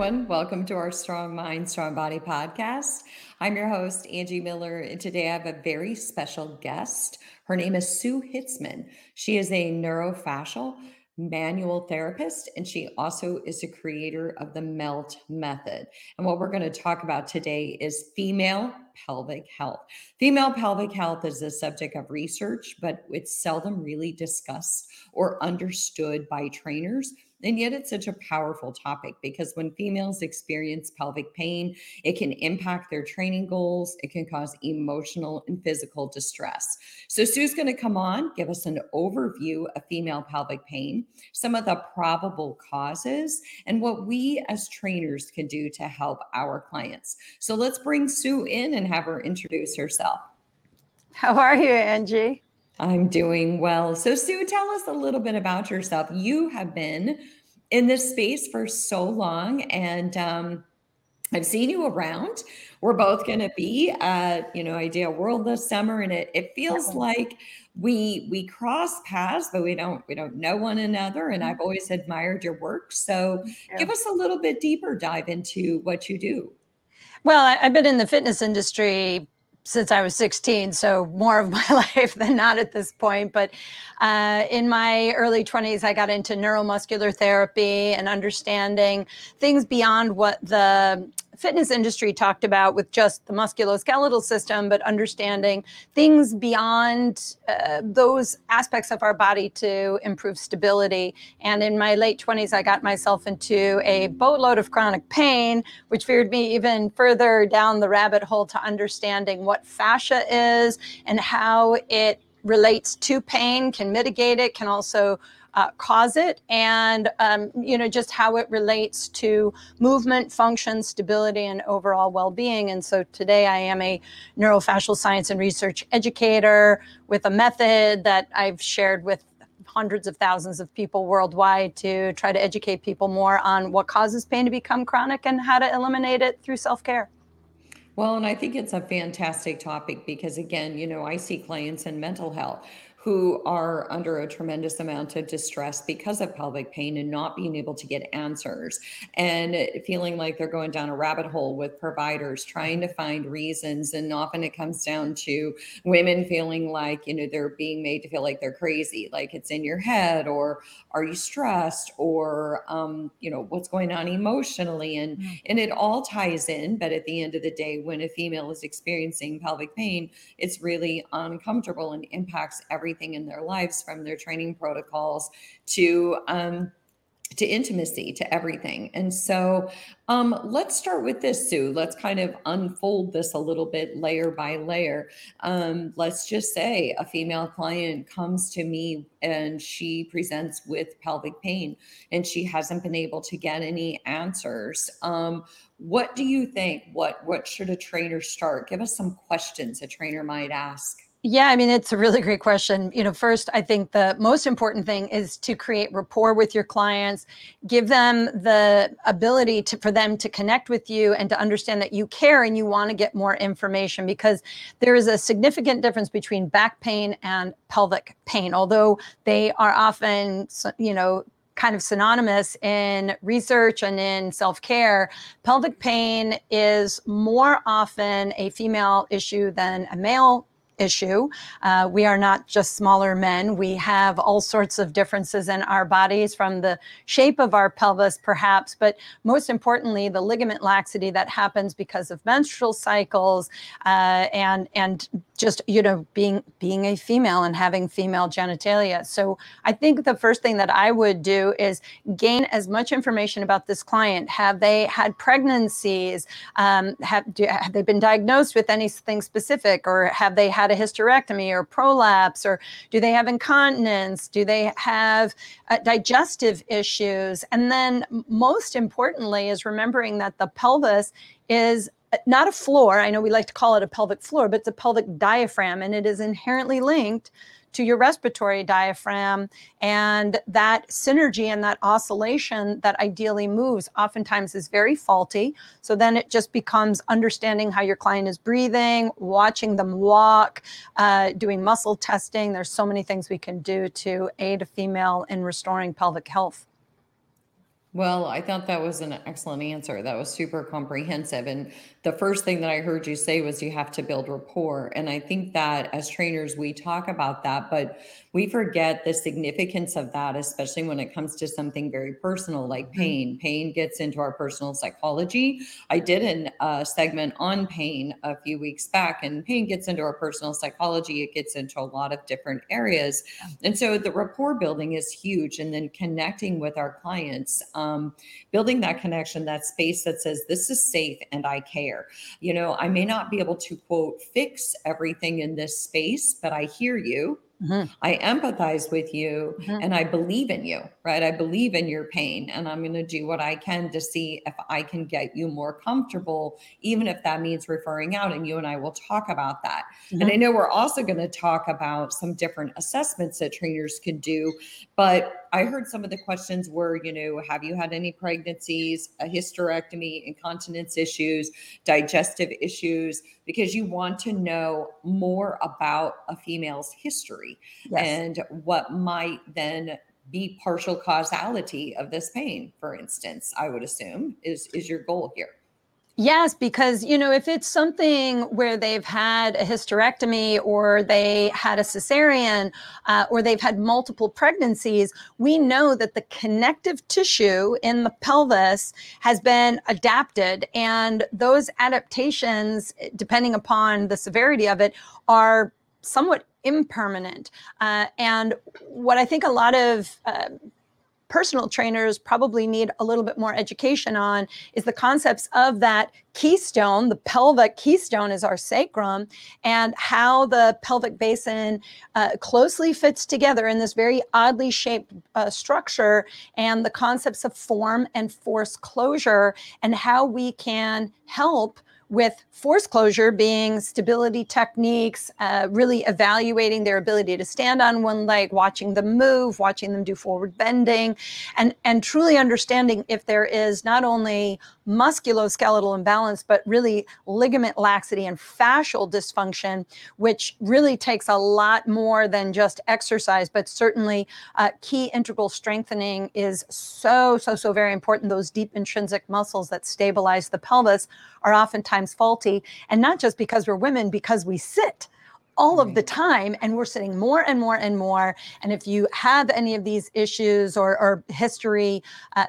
Everyone, welcome to our Strong Mind, Strong Body podcast. I'm your host, Angie Miller, and today I have a very special guest. Her name is Sue Hitzman. She is a neurofascial manual therapist, and she also is the creator of the MELT method. And what we're going to talk about today is female pelvic health. Female pelvic health is a subject of research, but it's seldom really discussed or understood by trainers and yet, it's such a powerful topic because when females experience pelvic pain, it can impact their training goals. It can cause emotional and physical distress. So, Sue's going to come on, give us an overview of female pelvic pain, some of the probable causes, and what we as trainers can do to help our clients. So, let's bring Sue in and have her introduce herself. How are you, Angie? I'm doing well. So, Sue, tell us a little bit about yourself. You have been in this space for so long, and um, I've seen you around. We're both going to be at you know Idea World this summer, and it it feels like we we cross paths, but we don't we don't know one another. And I've always admired your work. So, yeah. give us a little bit deeper dive into what you do. Well, I've been in the fitness industry since I was 16, so more of my life than not at this point. But uh, in my early 20s, I got into neuromuscular therapy and understanding things beyond what the fitness industry talked about with just the musculoskeletal system, but understanding things beyond uh, those aspects of our body to improve stability. And in my late 20s, I got myself into a boatload of chronic pain, which veered me even further down the rabbit hole to understanding what fascia is and how it relates to pain, can mitigate it, can also uh, cause it and um, you know just how it relates to movement function stability and overall well-being. And so today i am a neurofascial science and research educator with a method that i've shared with hundreds of thousands of people worldwide to try to educate people more on what causes pain to become chronic and how to eliminate it through self-care. Well, and I think it's a fantastic topic because, again, you know, I see clients in mental health who are under a tremendous amount of distress because of pelvic pain and not being able to get answers and feeling like they're going down a rabbit hole with providers trying to find reasons and often it comes down to women feeling like you know they're being made to feel like they're crazy like it's in your head or are you stressed or um, you know what's going on emotionally and mm-hmm. and it all ties in but at the end of the day when a female is experiencing pelvic pain it's really uncomfortable and impacts every everything in their lives from their training protocols to um, to intimacy to everything. And so um, let's start with this sue. Let's kind of unfold this a little bit layer by layer. Um, let's just say a female client comes to me and she presents with pelvic pain and she hasn't been able to get any answers. Um, what do you think? What what should a trainer start? Give us some questions a trainer might ask yeah, I mean, it's a really great question. You know, first, I think the most important thing is to create rapport with your clients, give them the ability to, for them to connect with you and to understand that you care and you want to get more information because there is a significant difference between back pain and pelvic pain, although they are often, you know, kind of synonymous in research and in self care. Pelvic pain is more often a female issue than a male issue. Uh, we are not just smaller men. We have all sorts of differences in our bodies from the shape of our pelvis, perhaps, but most importantly, the ligament laxity that happens because of menstrual cycles uh, and and just you know being being a female and having female genitalia. So I think the first thing that I would do is gain as much information about this client. Have they had pregnancies? Um, have, do, have they been diagnosed with anything specific, or have they had a hysterectomy or prolapse, or do they have incontinence? Do they have uh, digestive issues? And then, most importantly, is remembering that the pelvis is uh, not a floor. I know we like to call it a pelvic floor, but it's a pelvic diaphragm, and it is inherently linked to your respiratory diaphragm. And that synergy and that oscillation that ideally moves oftentimes is very faulty. So then it just becomes understanding how your client is breathing, watching them walk, uh, doing muscle testing. There's so many things we can do to aid a female in restoring pelvic health. Well, I thought that was an excellent answer. That was super comprehensive. And the first thing that I heard you say was you have to build rapport. And I think that as trainers, we talk about that, but we forget the significance of that, especially when it comes to something very personal like Mhm. pain. Pain gets into our personal psychology. I did a uh, segment on pain a few weeks back, and pain gets into our personal psychology. It gets into a lot of different areas. And so the rapport building is huge. And then connecting with our clients um, building that connection, that space that says, this is safe and I care. You know, I may not be able to quote fix everything in this space, but I hear you. Mhm. I empathize with you Mhm. and I believe in you, right? I believe in your pain and I'm going to do what I can to see if I can get you more comfortable, even if that means referring out. And you and I will talk about that. And Mhm. I know we're also going to talk about some different assessments that trainers can do. But I heard some of the questions were, you know, have you had any pregnancies, a hysterectomy, incontinence issues, digestive issues? Because you want to know more about a female's history Yes. and what might then be partial causality of this pain for instance i would assume is is your goal here. Yes, because you know, if it's something where they've had a hysterectomy or they had a cesarean uh, or they've had multiple pregnancies, we know that the connective tissue in the pelvis has been adapted, and those adaptations, depending upon the severity of it, are somewhat impermanent. Uh, and what I think a lot of uh, personal trainers probably need a little bit more education on is the concepts of that keystone. The pelvic keystone is our sacrum, and how the pelvic basin uh, closely fits together in this very oddly shaped uh, structure, and the concepts of form and force closure, and how we can help with force closure being stability techniques, uh, really evaluating their ability to stand on one leg, watching them move, watching them do forward bending, and, and truly understanding if there is not only musculoskeletal imbalance, but really ligament laxity and fascial dysfunction, which really takes a lot more than just exercise, but certainly uh, key integral strengthening is so, so, so very important. Those deep intrinsic muscles that stabilize the pelvis are oftentimes faulty. And not just because we're women, because we sit all of the time and we're sitting more and more and more. And if you have any of these issues or, or history, uh,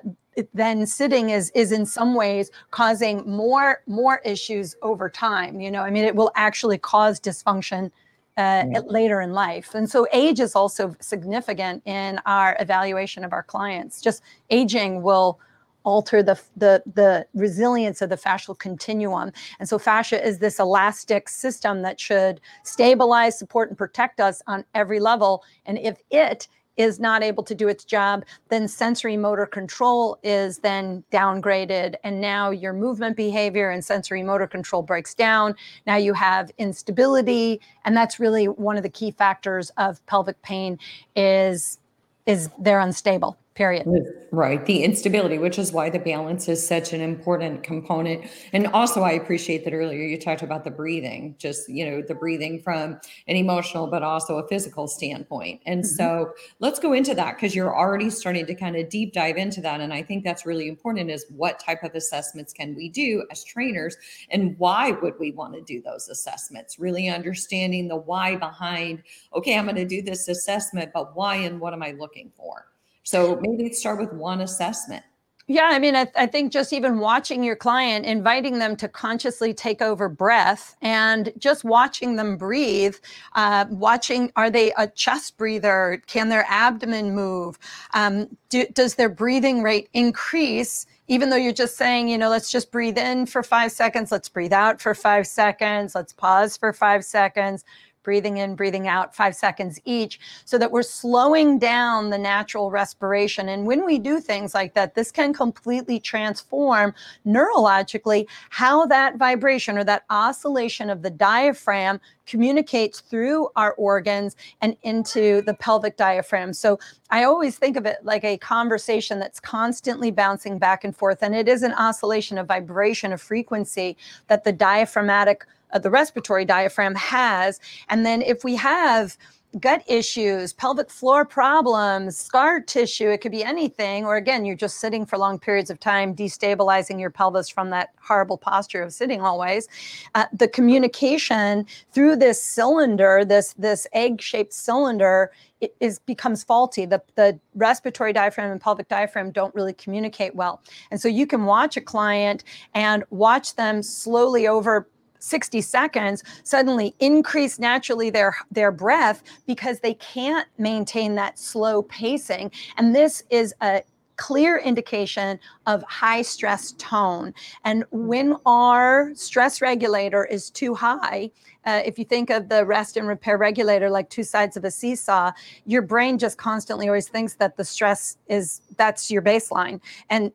then sitting is is in some ways causing more more issues over time you know? I mean it will actually cause dysfunction uh, Yeah. later in life. And so age is also significant in our evaluation of our clients. Just aging will alter the the the resilience of the fascial continuum. And so fascia is this elastic system that should stabilize support and protect us on every level. And if it is not able to do its job then sensory motor control is then downgraded and now your movement behavior and sensory motor control breaks down. Now you have instability and that's really one of the key factors of pelvic pain is is they're unstable period Right. The instability, which is why the balance is such an important component. And also, I appreciate that earlier you talked about the breathing, just, you know, the breathing from an emotional, but also a physical standpoint. And Mhm. so let's go into that because you're already starting to kind of deep dive into that. And I think that's really important is what type of assessments can we do as trainers and why would we want to do those assessments? Really understanding the why behind, okay, I'm going to do this assessment, but why and what am I looking for? So maybe start with one assessment. Yeah, I mean, I, I think just even watching your client, inviting them to consciously take over breath and just watching them breathe, uh, watching are they a chest breather? Can their abdomen move? Um, do, does their breathing rate increase? Even though you're just saying, you know, let's just breathe in for five seconds, let's breathe out for five seconds, let's pause for five seconds, breathing in, breathing out, five seconds each, so that we're slowing down the natural respiration. And when we do things like that, this can completely transform neurologically how that vibration or that oscillation of the diaphragm communicates through our organs and into the pelvic diaphragm. So I always think of it like a conversation that's constantly bouncing back and forth. And it is an oscillation of vibration, of frequency that the diaphragmatic uh, the respiratory diaphragm has. And then if we have gut issues, pelvic floor problems, scar tissue. It could be anything. Or again, you're just sitting for long periods of time, destabilizing your pelvis from that horrible posture of sitting always. Uh, the communication through this cylinder, this this egg-shaped cylinder, it is becomes faulty. The the respiratory diaphragm and pelvic diaphragm don't really communicate well. And so you can watch a client and watch them slowly over 60 seconds suddenly increase naturally their their breath because they can't maintain that slow pacing. And this is a clear indication of high stress tone. And when our stress regulator is too high uh, if you think of the rest and repair regulator like two sides of a seesaw your brain just constantly always thinks that the stress is that's your baseline. And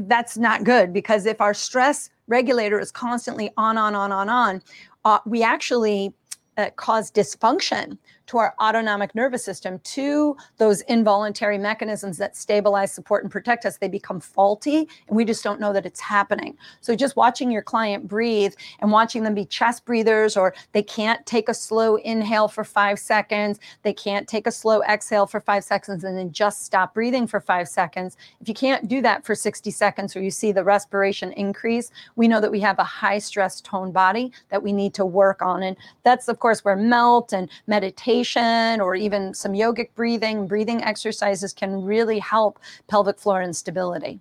that's not good because if our stress regulator is constantly on, on, on, on, on, uh, we actually uh, cause dysfunction to our autonomic nervous system, to those involuntary mechanisms that stabilize, support, and protect us, they become faulty and we just don't know that it's happening. So just watching your client breathe and watching them be chest breathers, or they can't take a slow inhale for five seconds, they can't take a slow exhale for five seconds and then just stop breathing for five seconds. If you can't do that for 60 seconds or you see the respiration increase, we know that we have a high stress tone body that we need to work on. And that's, of course, where melt and meditation meditation or even some yogic breathing, breathing exercises can really help pelvic floor instability.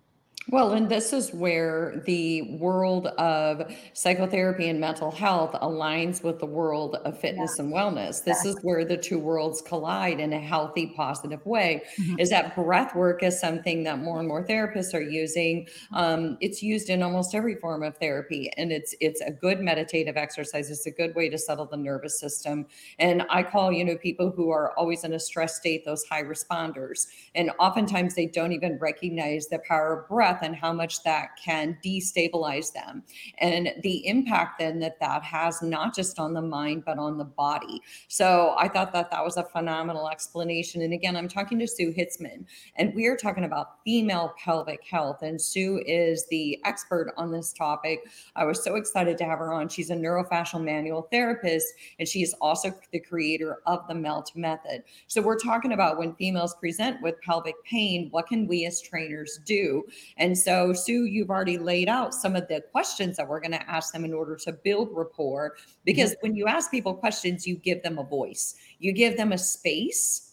Well, and this is where the world of psychotherapy and mental health aligns with the world of fitness yeah. and wellness. This exactly. is where the two worlds collide in a healthy, positive way. Mm-hmm. Is that breath work is something that more and more therapists are using. Mm-hmm. Um, it's used in almost every form of therapy, and it's it's a good meditative exercise. It's a good way to settle the nervous system. And I call you know people who are always in a stress state those high responders, and oftentimes they don't even recognize the power of breath and how much that can destabilize them. And the impact then that that has not just on the mind but on the body. So i thought that that was a phenomenal explanation. And again i'm talking to sue hitzman and we are talking about female pelvic health. And sue is the expert on this topic. I was so excited to have her on. She's a neurofascial manual therapist and she is also the creator of the melt method. So we're talking about when females present with pelvic pain what can we as trainers do? And and so, Sue, you've already laid out some of the questions that we're going to ask them in order to build rapport. Because mm-hmm. when you ask people questions, you give them a voice, you give them a space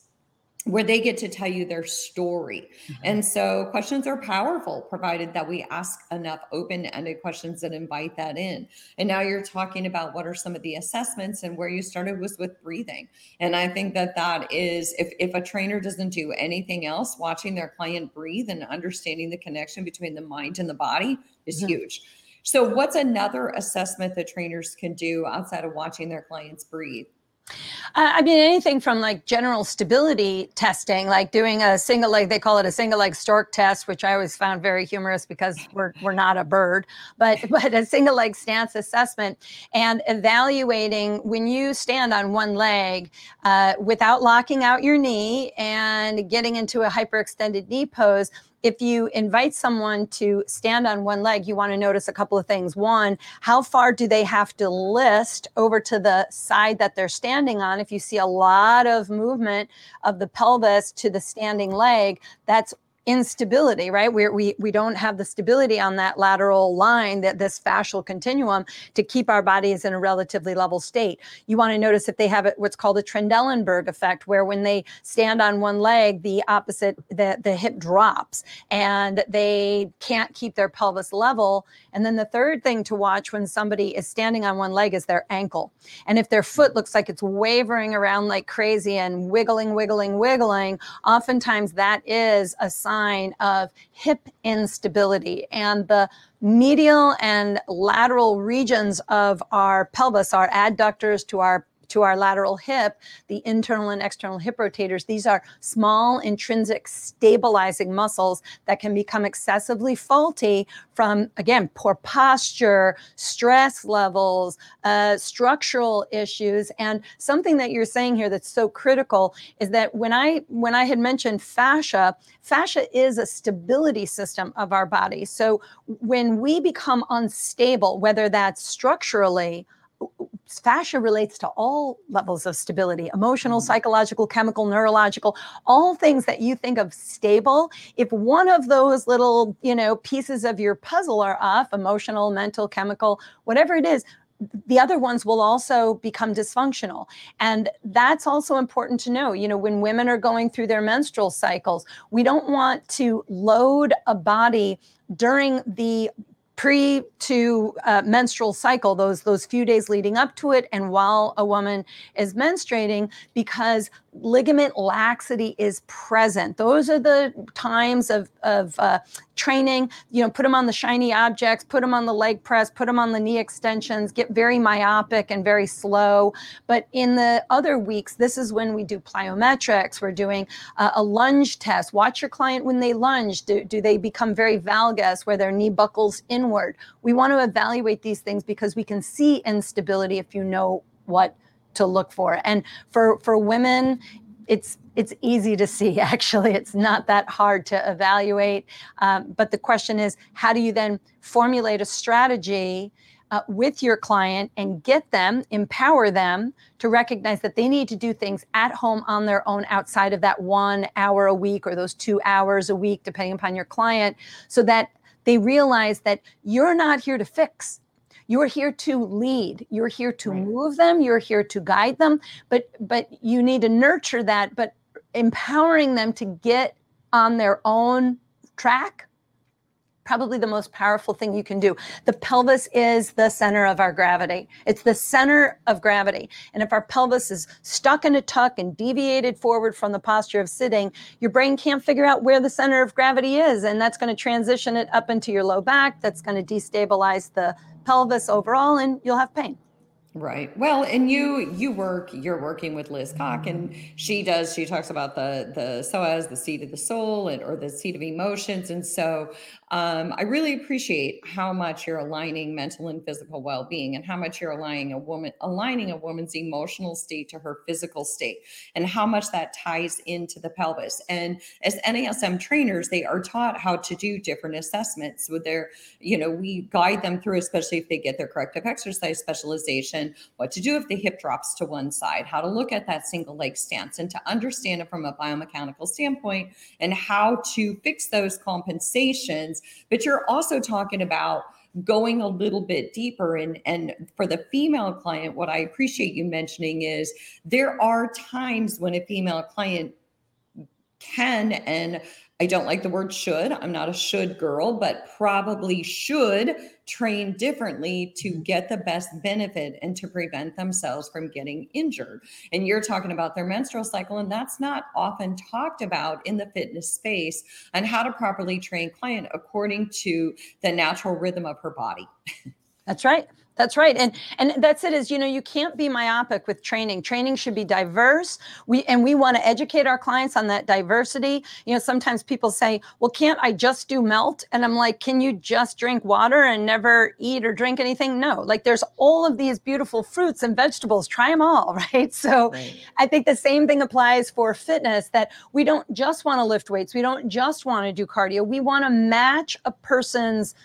where they get to tell you their story. Mm-hmm. And so questions are powerful provided that we ask enough open-ended questions that invite that in. And now you're talking about what are some of the assessments and where you started was with breathing. And I think that that is if if a trainer doesn't do anything else, watching their client breathe and understanding the connection between the mind and the body is mm-hmm. huge. So what's another assessment that trainers can do outside of watching their clients breathe? Uh, I mean, anything from like general stability testing, like doing a single leg, they call it a single leg stork test, which I always found very humorous because we're, we're not a bird, but, but a single leg stance assessment and evaluating when you stand on one leg uh, without locking out your knee and getting into a hyperextended knee pose if you invite someone to stand on one leg, you want to notice a couple of things. One, how far do they have to list over to the side that they're standing on? If you see a lot of movement of the pelvis to the standing leg, that's instability, right? Where we we don't have the stability on that lateral line, that this fascial continuum to keep our bodies in a relatively level state. You want to notice if they have what's called a Trendelenburg effect, where when they stand on one leg, the opposite, the, the hip drops and they can't keep their pelvis level. And then the third thing to watch when somebody is standing on one leg is their ankle. And if their foot looks like it's wavering around like crazy and wiggling, wiggling, wiggling, oftentimes that is a sign sign of hip instability. And the medial and lateral regions of our pelvis, our adductors to our to our lateral hip, the internal and external hip rotators, these are small intrinsic stabilizing muscles that can become excessively faulty from, again, poor posture, stress levels, uh, structural issues. And something that you're saying here that's so critical is that when I when I had mentioned fascia, fascia is a stability system of our body. So when we become unstable, whether that's structurally, fascia relates to all levels of stability emotional mm-hmm. psychological chemical neurological all things that you think of stable. If one of those little you know pieces of your puzzle are off emotional mental chemical whatever it is the other ones will also become dysfunctional. And that's also important to know. You know when women are going through their menstrual cycles we don't want to load a body during the pre to uh, menstrual cycle those those few days leading up to it and while a woman is menstruating because ligament laxity is present. Those are the times of, of uh, training. You know, put them on the shiny objects, put them on the leg press, put them on the knee extensions, get very myopic and very slow. But in the other weeks, this is when we do plyometrics. We're doing uh, a lunge test. Watch your client when they lunge. Do, do they become very valgus where their knee buckles inward? We want to evaluate these things because we can see instability if you know what to look for. And for for women, it's it's easy to see actually. It's not that hard to evaluate. Um, but the question is how do you then formulate a strategy uh, with your client and get them empower them to recognize that they need to do things at home on their own outside of that one hour a week or those two hours a week depending upon your client so that they realize that you're not here to fix you're here to lead you're here to right. move them you're here to guide them but but you need to nurture that but empowering them to get on their own track probably the most powerful thing you can do. The pelvis is the center of our gravity. It's the center of gravity. And if our pelvis is stuck in a tuck and deviated forward from the posture of sitting, your brain can't figure out where the center of gravity is. And that's going to transition it up into your low back. That's going to destabilize the pelvis overall and you'll have pain. Right. Well, and you you work you're working with Liz Koch and she does she talks about the the psoas, the seat of the soul and or the seat of emotions and so um, I really appreciate how much you're aligning mental and physical well-being and how much you're aligning a woman aligning a woman's emotional state to her physical state and how much that ties into the pelvis. And as NASM trainers, they are taught how to do different assessments with their, you know, we guide them through, especially if they get their corrective exercise specialization, what to do if the hip drops to one side, how to look at that single leg stance and to understand it from a biomechanical standpoint and how to fix those compensations but you're also talking about going a little bit deeper. And and for the female client what i appreciate you mentioning is there are times when a female client can and I don't like the word should. I'm not a should girl, but probably should train differently to mm-hmm. get the best benefit and to prevent themselves from getting injured. And you're talking about their menstrual cycle, and that's not often talked about in the fitness space and how to properly train client according to the natural rhythm of her body. That's right. That's right. And and that's it is, you know, you can't be myopic with training. Training should be diverse. We and we want to educate our clients on that diversity. You know, sometimes people say, "Well, can't I just do melt?" And I'm like, "Can you just drink water and never eat or drink anything?" No. Like there's all of these beautiful fruits and vegetables. Try them all, right? So right. I think the same thing applies for fitness that we don't just want to lift weights. We don't just want to do cardio. We want to match a person's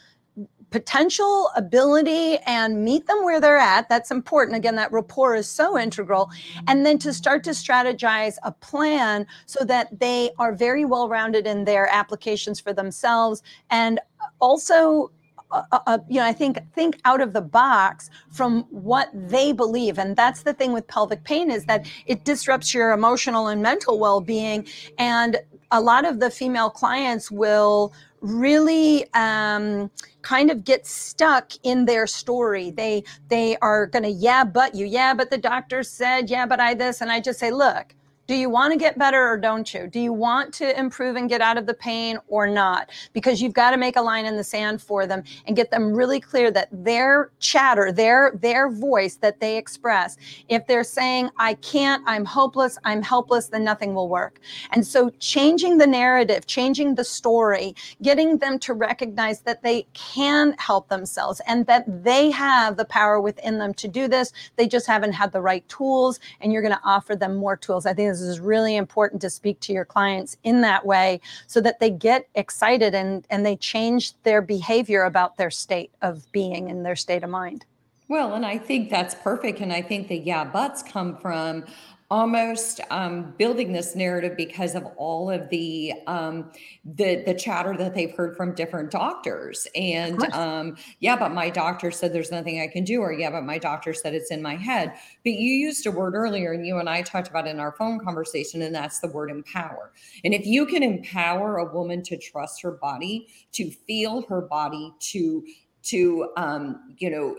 potential, ability, and meet them where they're at. That's important. Again, that rapport is so integral. And then to start to strategize a plan so that they are very well rounded in their applications for themselves and also uh, uh, uh, you know, I think think out of the box from what they believe, and that's the thing with pelvic pain is that it disrupts your emotional and mental well-being, and a lot of the female clients will really um, kind of get stuck in their story. They they are going to yeah, but you yeah, but the doctor said yeah, but I this, and I just say, look, do you want to get better or don't you? Do you want to improve and get out of the pain or not? Because you've got to make a line in the sand for them and get them really clear that their chatter, their their voice that they express, if they're saying I can't, I'm hopeless, I'm helpless, then nothing will work. And so changing the narrative, changing the story, getting them to recognize that they can help themselves and that they have the power within them to do this. They just haven't had the right tools and you're going to offer them more tools. I think this is really important to speak to your clients in that way so that they get excited and, and they change their behavior about their state of being and their state of mind. Well, and I think that's perfect. And I think the yeah buts come from almost um, building this narrative because of all of the um, the the chatter that they've heard from different doctors. And um, yeah, but my doctor said there's nothing I can do, or yeah, but my doctor said it's in my head. But you used a word earlier, and you and I talked about in our phone conversation, and that's the word empower. And if you can empower a woman to trust her body, to feel her body, to to um, you know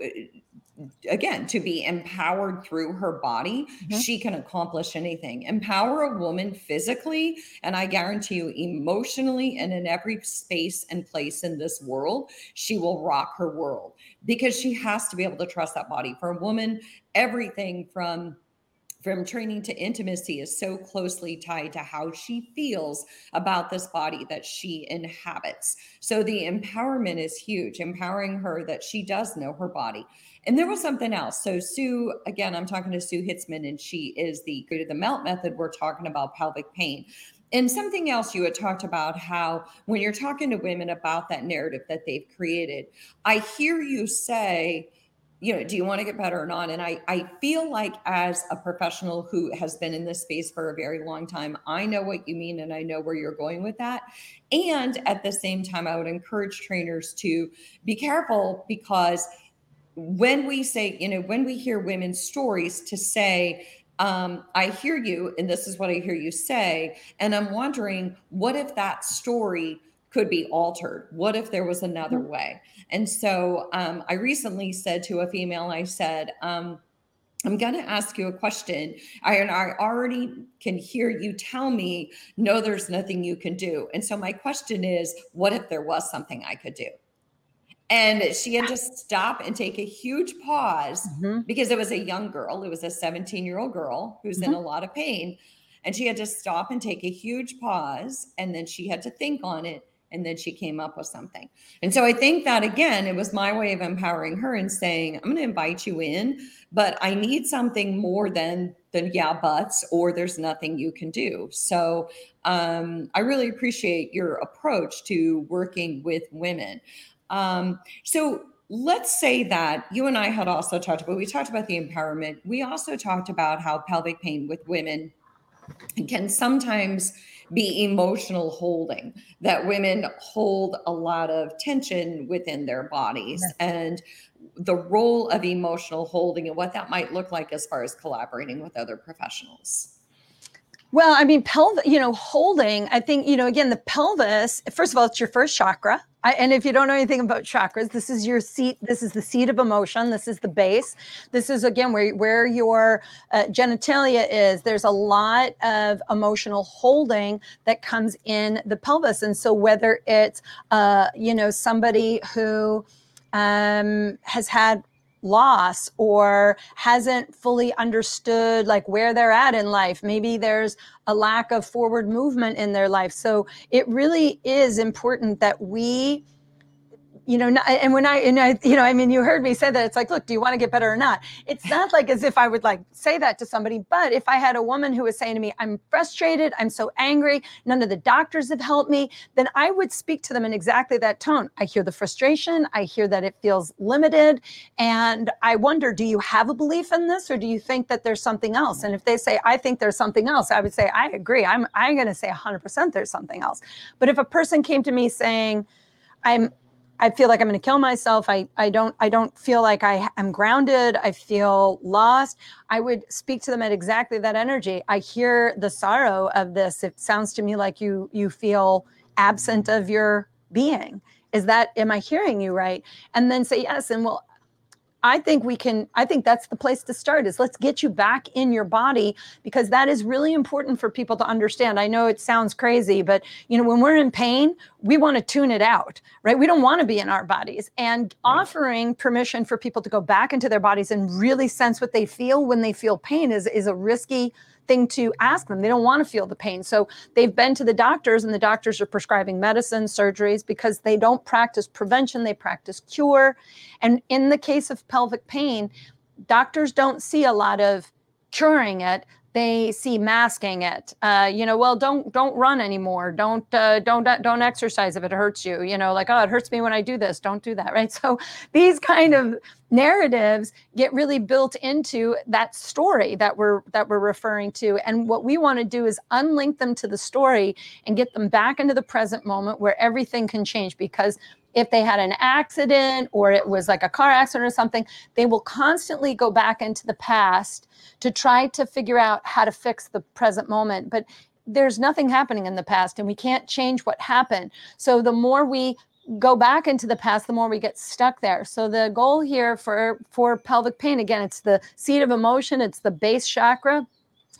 again to be empowered through her body mm-hmm. she can accomplish anything empower a woman physically and i guarantee you emotionally and in every space and place in this world she will rock her world because she has to be able to trust that body for a woman everything from from training to intimacy is so closely tied to how she feels about this body that she inhabits. So the empowerment is huge, empowering her that she does know her body. And there was something else. So Sue, again, I'm talking to Sue Hitzman, and she is the creator of the melt method. We're talking about pelvic pain. And something else you had talked about how when you're talking to women about that narrative that they've created, I hear you say, you know, do you want to get better or not? And I, I feel like as a professional who has been in this space for a very long time, I know what you mean and I know where you're going with that. And at the same time, I would encourage trainers to be careful because when we say, you know, when we hear women's stories to say, um, I hear you, and this is what I hear you say, and I'm wondering, what if that story could be altered? What if there was another mm-hmm. way? And so um, I recently said to a female, I said, um, I'm going to ask you a question. I, and I already can hear you tell me, no, there's nothing you can do. And so my question is, what if there was something I could do? And she had to stop and take a huge pause mm-hmm. because it was a young girl. It was a 17 year old girl who's mm-hmm. in a lot of pain. And she had to stop and take a huge pause. And then she had to think on it. And then she came up with something. And so I think that again, it was my way of empowering her and saying, I'm going to invite you in, but I need something more than the yeah buts or there's nothing you can do. So um, I really appreciate your approach to working with women. Um, so let's say that you and I had also talked about, we talked about the empowerment. We also talked about how pelvic pain with women can sometimes be emotional holding, that women hold a lot of tension within their bodies yes. and the role of emotional holding and what that might look like as far as collaborating with other professionals. Well, I mean, pelvic, you know, holding, I think, you know, again, the pelvis, first of all, it's your first chakra. I, and if you don't know anything about chakras, this is your seat. This is the seat of emotion. This is the base. This is again where where your uh, genitalia is. There's a lot of emotional holding that comes in the pelvis, and so whether it's uh, you know somebody who um, has had loss or hasn't fully understood like where they're at in life. Maybe there's a lack of forward movement in their life. So it really is important that we you know, and when I, and I, you know, I mean, you heard me say that it's like, look, do you want to get better or not? It's not like as if I would like say that to somebody, but if I had a woman who was saying to me, I'm frustrated, I'm so angry, none of the doctors have helped me, then I would speak to them in exactly that tone. I hear the frustration, I hear that it feels limited, and I wonder, do you have a belief in this, or do you think that there's something else? And if they say, I think there's something else, I would say, I agree. I'm, I'm going to say 100% there's something else. But if a person came to me saying, I'm I feel like I'm going to kill myself. I, I don't I don't feel like I am grounded. I feel lost. I would speak to them at exactly that energy. I hear the sorrow of this. It sounds to me like you you feel absent of your being. Is that am I hearing you right? And then say yes and well I think we can, I think that's the place to start is let's get you back in your body because that is really important for people to understand. I know it sounds crazy, but you know, when we're in pain, we want to tune it out, right? We don't want to be in our bodies. And offering permission for people to go back into their bodies and really sense what they feel when they feel pain is, is a risky thing to ask them. They don't want to feel the pain. So they've been to the doctors, and the doctors are prescribing medicine, surgeries, because they don't practice prevention, they practice cure. And in the case of pelvic pain, doctors don't see a lot of curing it. They see masking it. Uh, you know well don't don't run anymore. Don't uh, don't don't exercise if it hurts you. You know like oh it hurts me when i do this. Don't do that. Right? So these kind of narratives get really built into that story that we're that we're referring to. And what we want to do is unlink them to the story and get them back into the present moment where everything can change. Because if they had an accident or it was like a car accident or something they will constantly go back into the past to try to figure out how to fix the present moment. But there's nothing happening in the past and we can't change what happened. So the more we go back into the past the more we get stuck there. So the goal here for for pelvic pain again it's the seat of emotion it's the base chakra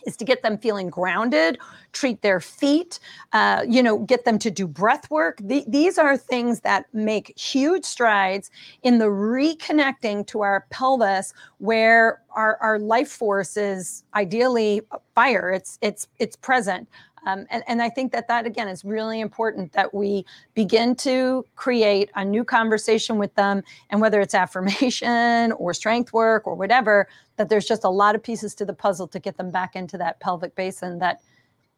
is to get them feeling grounded treat their feet uh, you know get them to do breath work. The, these are things that make huge strides in the reconnecting to our pelvis where our, our life force is ideally fire. It's it's it's present um, and, and I think that that again is really important that we begin to create a new conversation with them, and whether it's affirmation or strength work or whatever, that there's just a lot of pieces to the puzzle to get them back into that pelvic basin that,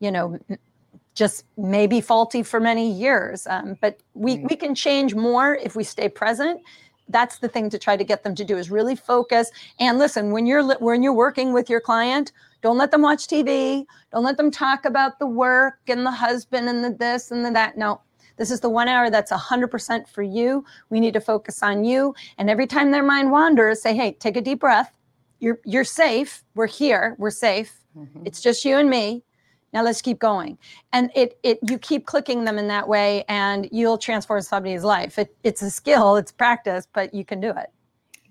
you know, just may be faulty for many years. Um, but we we can change more if we stay present. That's the thing to try to get them to do is really focus. And listen when you're when you're working with your client don't let them watch TV. Don't let them talk about the work and the husband and the this and the that. No, this is the one hour that's 100% for you. We need to focus on you. And every time their mind wanders, say, hey, take a deep breath. You're, you're safe. We're here. We're safe. Mm-hmm. It's just you and me. Now let's keep going. And it, it, you keep clicking them in that way and you'll transform somebody's life. It, it's a skill, it's practice, but you can do it.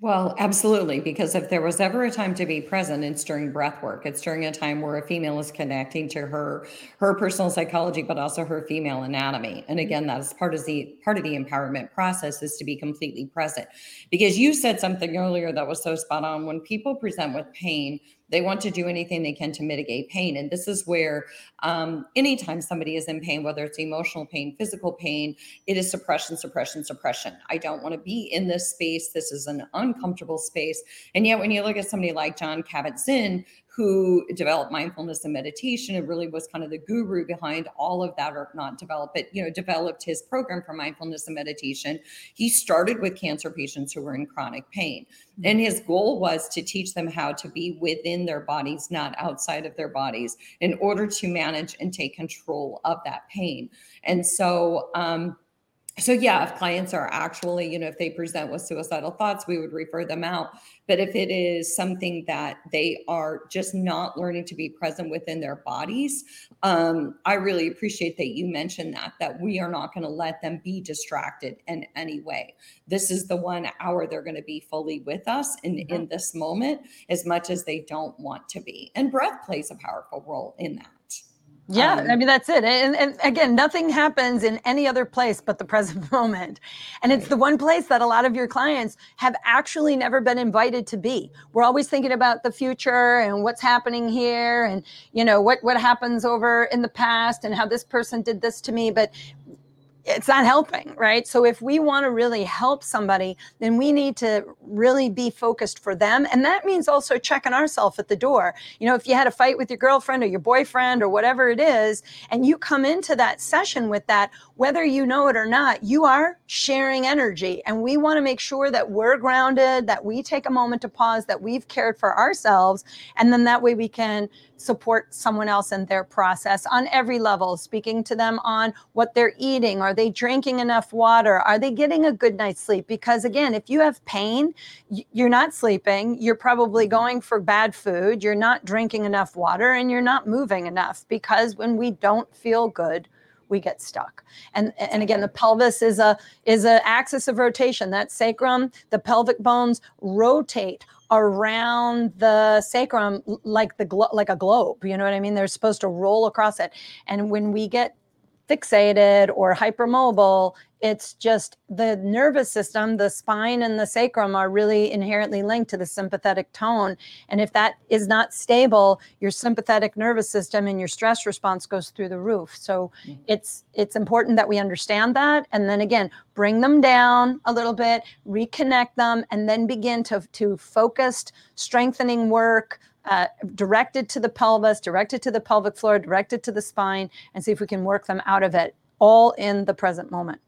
Well, absolutely. Because if there was ever a time to be present, it's during breath work. It's during a time where a female is connecting to her her personal psychology, but also her female anatomy. And mm-hmm. again, that is part of the part of the empowerment process is to be completely present. Because you said something earlier that was so spot on. When people present with pain, they want to do anything they can to mitigate pain. And this is where, um, anytime somebody is in pain, whether it's emotional pain, physical pain, it is suppression, suppression, suppression. I don't want to be in this space. This is an uncomfortable space. And yet, when you look at somebody like Jon Kabat-Zinn, who developed mindfulness and meditation and really was kind of the guru behind all of that or not develop it you know developed his program for mindfulness and meditation he started with cancer patients who were in chronic pain mm-hmm. and his goal was to teach them how to be within their bodies not outside of their bodies in order to manage and take control of that pain and so um so yeah if clients are actually you know if they present with suicidal thoughts we would refer them out. But if it is something that they are just not learning to be present within their bodies um, i really appreciate that you mentioned that that we are not going to let them be distracted in any way. This is the one hour they're going to be fully with us in mm-hmm. in this moment as much as they don't want to be. And breath plays a powerful role in that yeah, um, I mean that's it. And, and again, nothing happens in any other place but the present moment. And it's the one place that a lot of your clients have actually never been invited to be. We're always thinking about the future and what's happening here and you know what what happens over in the past and how this person did this to me, but it's not helping, right? So if we want to really help somebody, then we need to really be focused for them. And that means also checking ourselves at the door. You know, if you had a fight with your girlfriend or your boyfriend or whatever it is, and you come into that session with that, whether you know it or not, you are sharing energy. And we want to make sure that we're grounded, that we take a moment to pause, that we've cared for ourselves. And then that way we can support someone else in their process on every level, speaking to them on what they're eating. Are they drinking enough water? Are they getting a good night's sleep? Because again, if you have pain, you're not sleeping, you're probably mm-hmm. going for bad food, you're not drinking enough water, and you're not moving enough because when we don't feel good, we get stuck. And and again, the pelvis is a is an axis of rotation. That sacrum, the pelvic bones rotate around the sacrum like the glo- like a globe you know what i mean? They're supposed to roll across it. And when we get fixated or hypermobile it's just the nervous system, the spine and the sacrum are really inherently linked to the sympathetic tone. And if that is not stable, your sympathetic nervous system and your stress response goes through the roof. So mm-hmm. it's it's important that we understand that. And then again, bring them down a little bit, reconnect them, and then begin to, to focused strengthening work uh, directed to the pelvis, directed to the pelvic floor, directed to the spine, and see if we can work them out of it all in the present moment.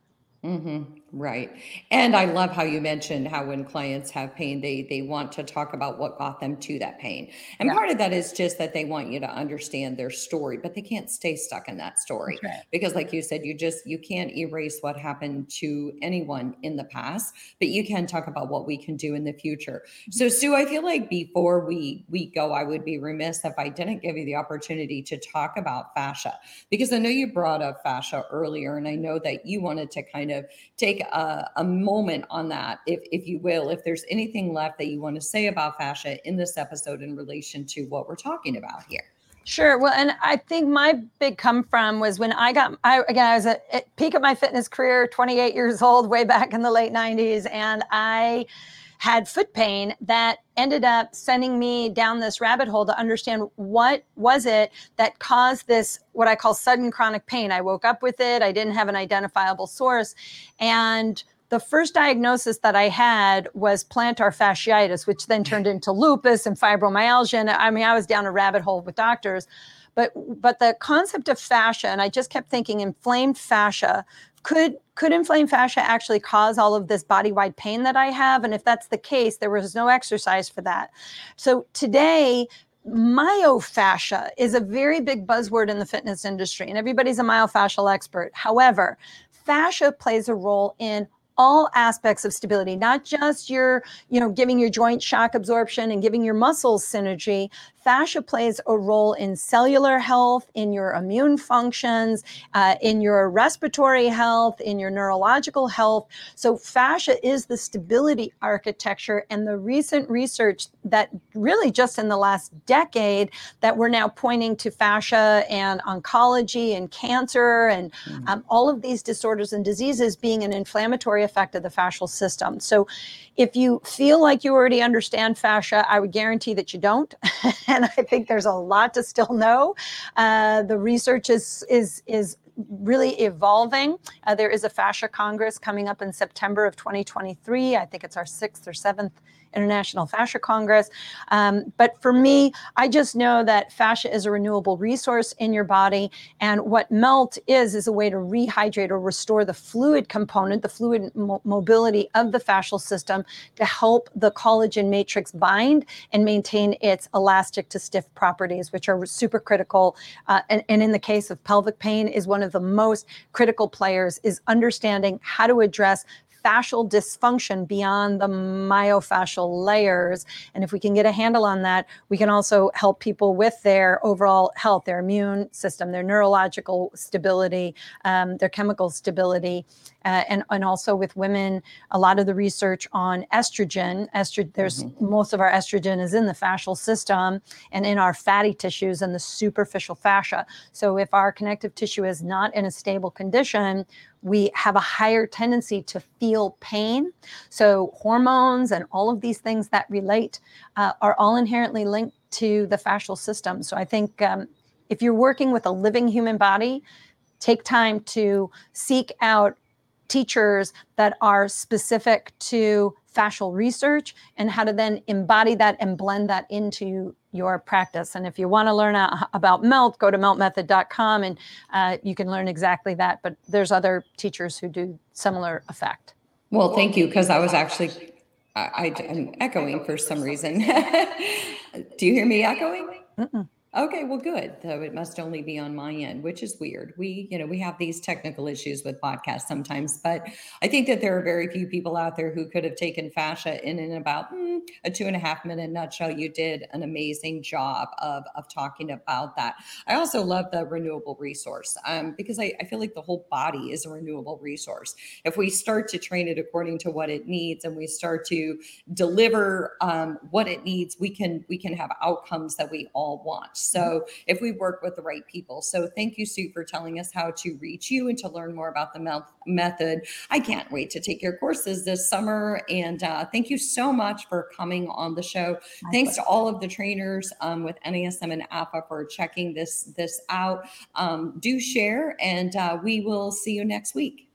Mm-hmm. Right. And I love how you mentioned how when clients have pain, they they want to talk about what got them to that pain. And Yeah, part of that is just that they want you to understand their story, but they can't stay stuck in that story. right. Because like you said, you just you can't erase what happened to anyone in the past, but you can talk about what we can do in the future. So Sue, I feel like before we we go, I would be remiss if I didn't give you the opportunity to talk about fascia because I know you brought up fascia earlier and I know that you wanted to kind of take a, a moment on that, if, if you will, if there's anything left that you want to say about fascia in this episode in relation to what we're talking about here. Sure. Well, and I think my big come from was when I got, I again, I was at, at peak of my fitness career, 28 years old, way back in the late 90s, and I had foot pain that ended up sending me down this rabbit hole to understand what was it that caused this what I call sudden chronic pain. I woke up with it. I didn't have an identifiable source, and the first diagnosis that I had was plantar fasciitis, which then turned into lupus and fibromyalgia. And I mean, I was down a rabbit hole with doctors. But but the concept of fascia, and I just kept thinking inflamed fascia, could could inflamed fascia actually cause all of this body-wide pain that I have? And if that's the case, there was no exercise for that. So today, myofascia is a very big buzzword in the fitness industry, and everybody's a myofascial expert. However, fascia plays a role in all aspects of stability not just your you know giving your joint shock absorption and giving your muscles synergy fascia plays a role in cellular health in your immune functions uh, in your respiratory health in your neurological health so fascia is the stability architecture and the recent research that really just in the last decade that we're now pointing to fascia and oncology and cancer and Mm. um, all of these disorders and diseases being an inflammatory effect of the fascial system. So, if you feel like you already understand fascia, I would guarantee that you don't. and I think there's a lot to still know. Uh, the research is is is really evolving. Uh, there is a fascia congress coming up in September of 2023. I think it's our sixth or seventh International Fascia Congress. Um, but for me, I just know that fascia is a renewable resource in your body. And what melt is, is a way to rehydrate or restore the fluid component, the fluid mo- mobility of the fascial system to help the collagen matrix bind and maintain its elastic to stiff properties, which are super critical. Uh, and, and in the case of pelvic pain, is one of the most critical players is understanding how to address fascial dysfunction beyond the myofascial layers. And if we can get a handle on that, we can also help people with their overall health, their immune system, their neurological stability, um, their chemical stability. Uh, and, and also with women, a lot of the research on estrogen, estro- there's most of our estrogen is in the fascial system and in our fatty tissues and the superficial fascia. So if our connective tissue is not in a stable condition, we have a higher tendency to feel pain. So, hormones and all of these things that relate uh, are all inherently linked to the fascial system. So, I think um, if you're working with a living human body, take time to seek out teachers that are specific to fascial research and how to then embody that and blend that into your practice. And if you want to learn uh, about MELT, go to meltmethod.com and uh, you can learn exactly that. But there's other teachers who do similar effect. Well, thank you, because I was actually, I, I, am echoing for some reason. Do you hear me echoing? Mm-mm. Okay, well, good. So it must only be on my end, which is weird. We, you know, we have these technical issues with podcasts sometimes, but I think that there are very few people out there who could have taken fascia in in about mm, a two and a half minute nutshell. You did an amazing job of of talking about that. I also love the renewable resource um, because I, I feel like the whole body is a renewable resource. If we start to train it according to what it needs and we start to deliver um, what it needs, we can we can have outcomes that we all want. So if we work with the right people. So thank you, Sue, for telling us how to reach you and to learn more about the mel- method. I can't wait to take your courses this summer. And uh, thank you so much for coming on the show. My Thanks pleasure. to all of the trainers um, with NASM and APA for checking this this out. Um, do share, and uh, we will see you next week.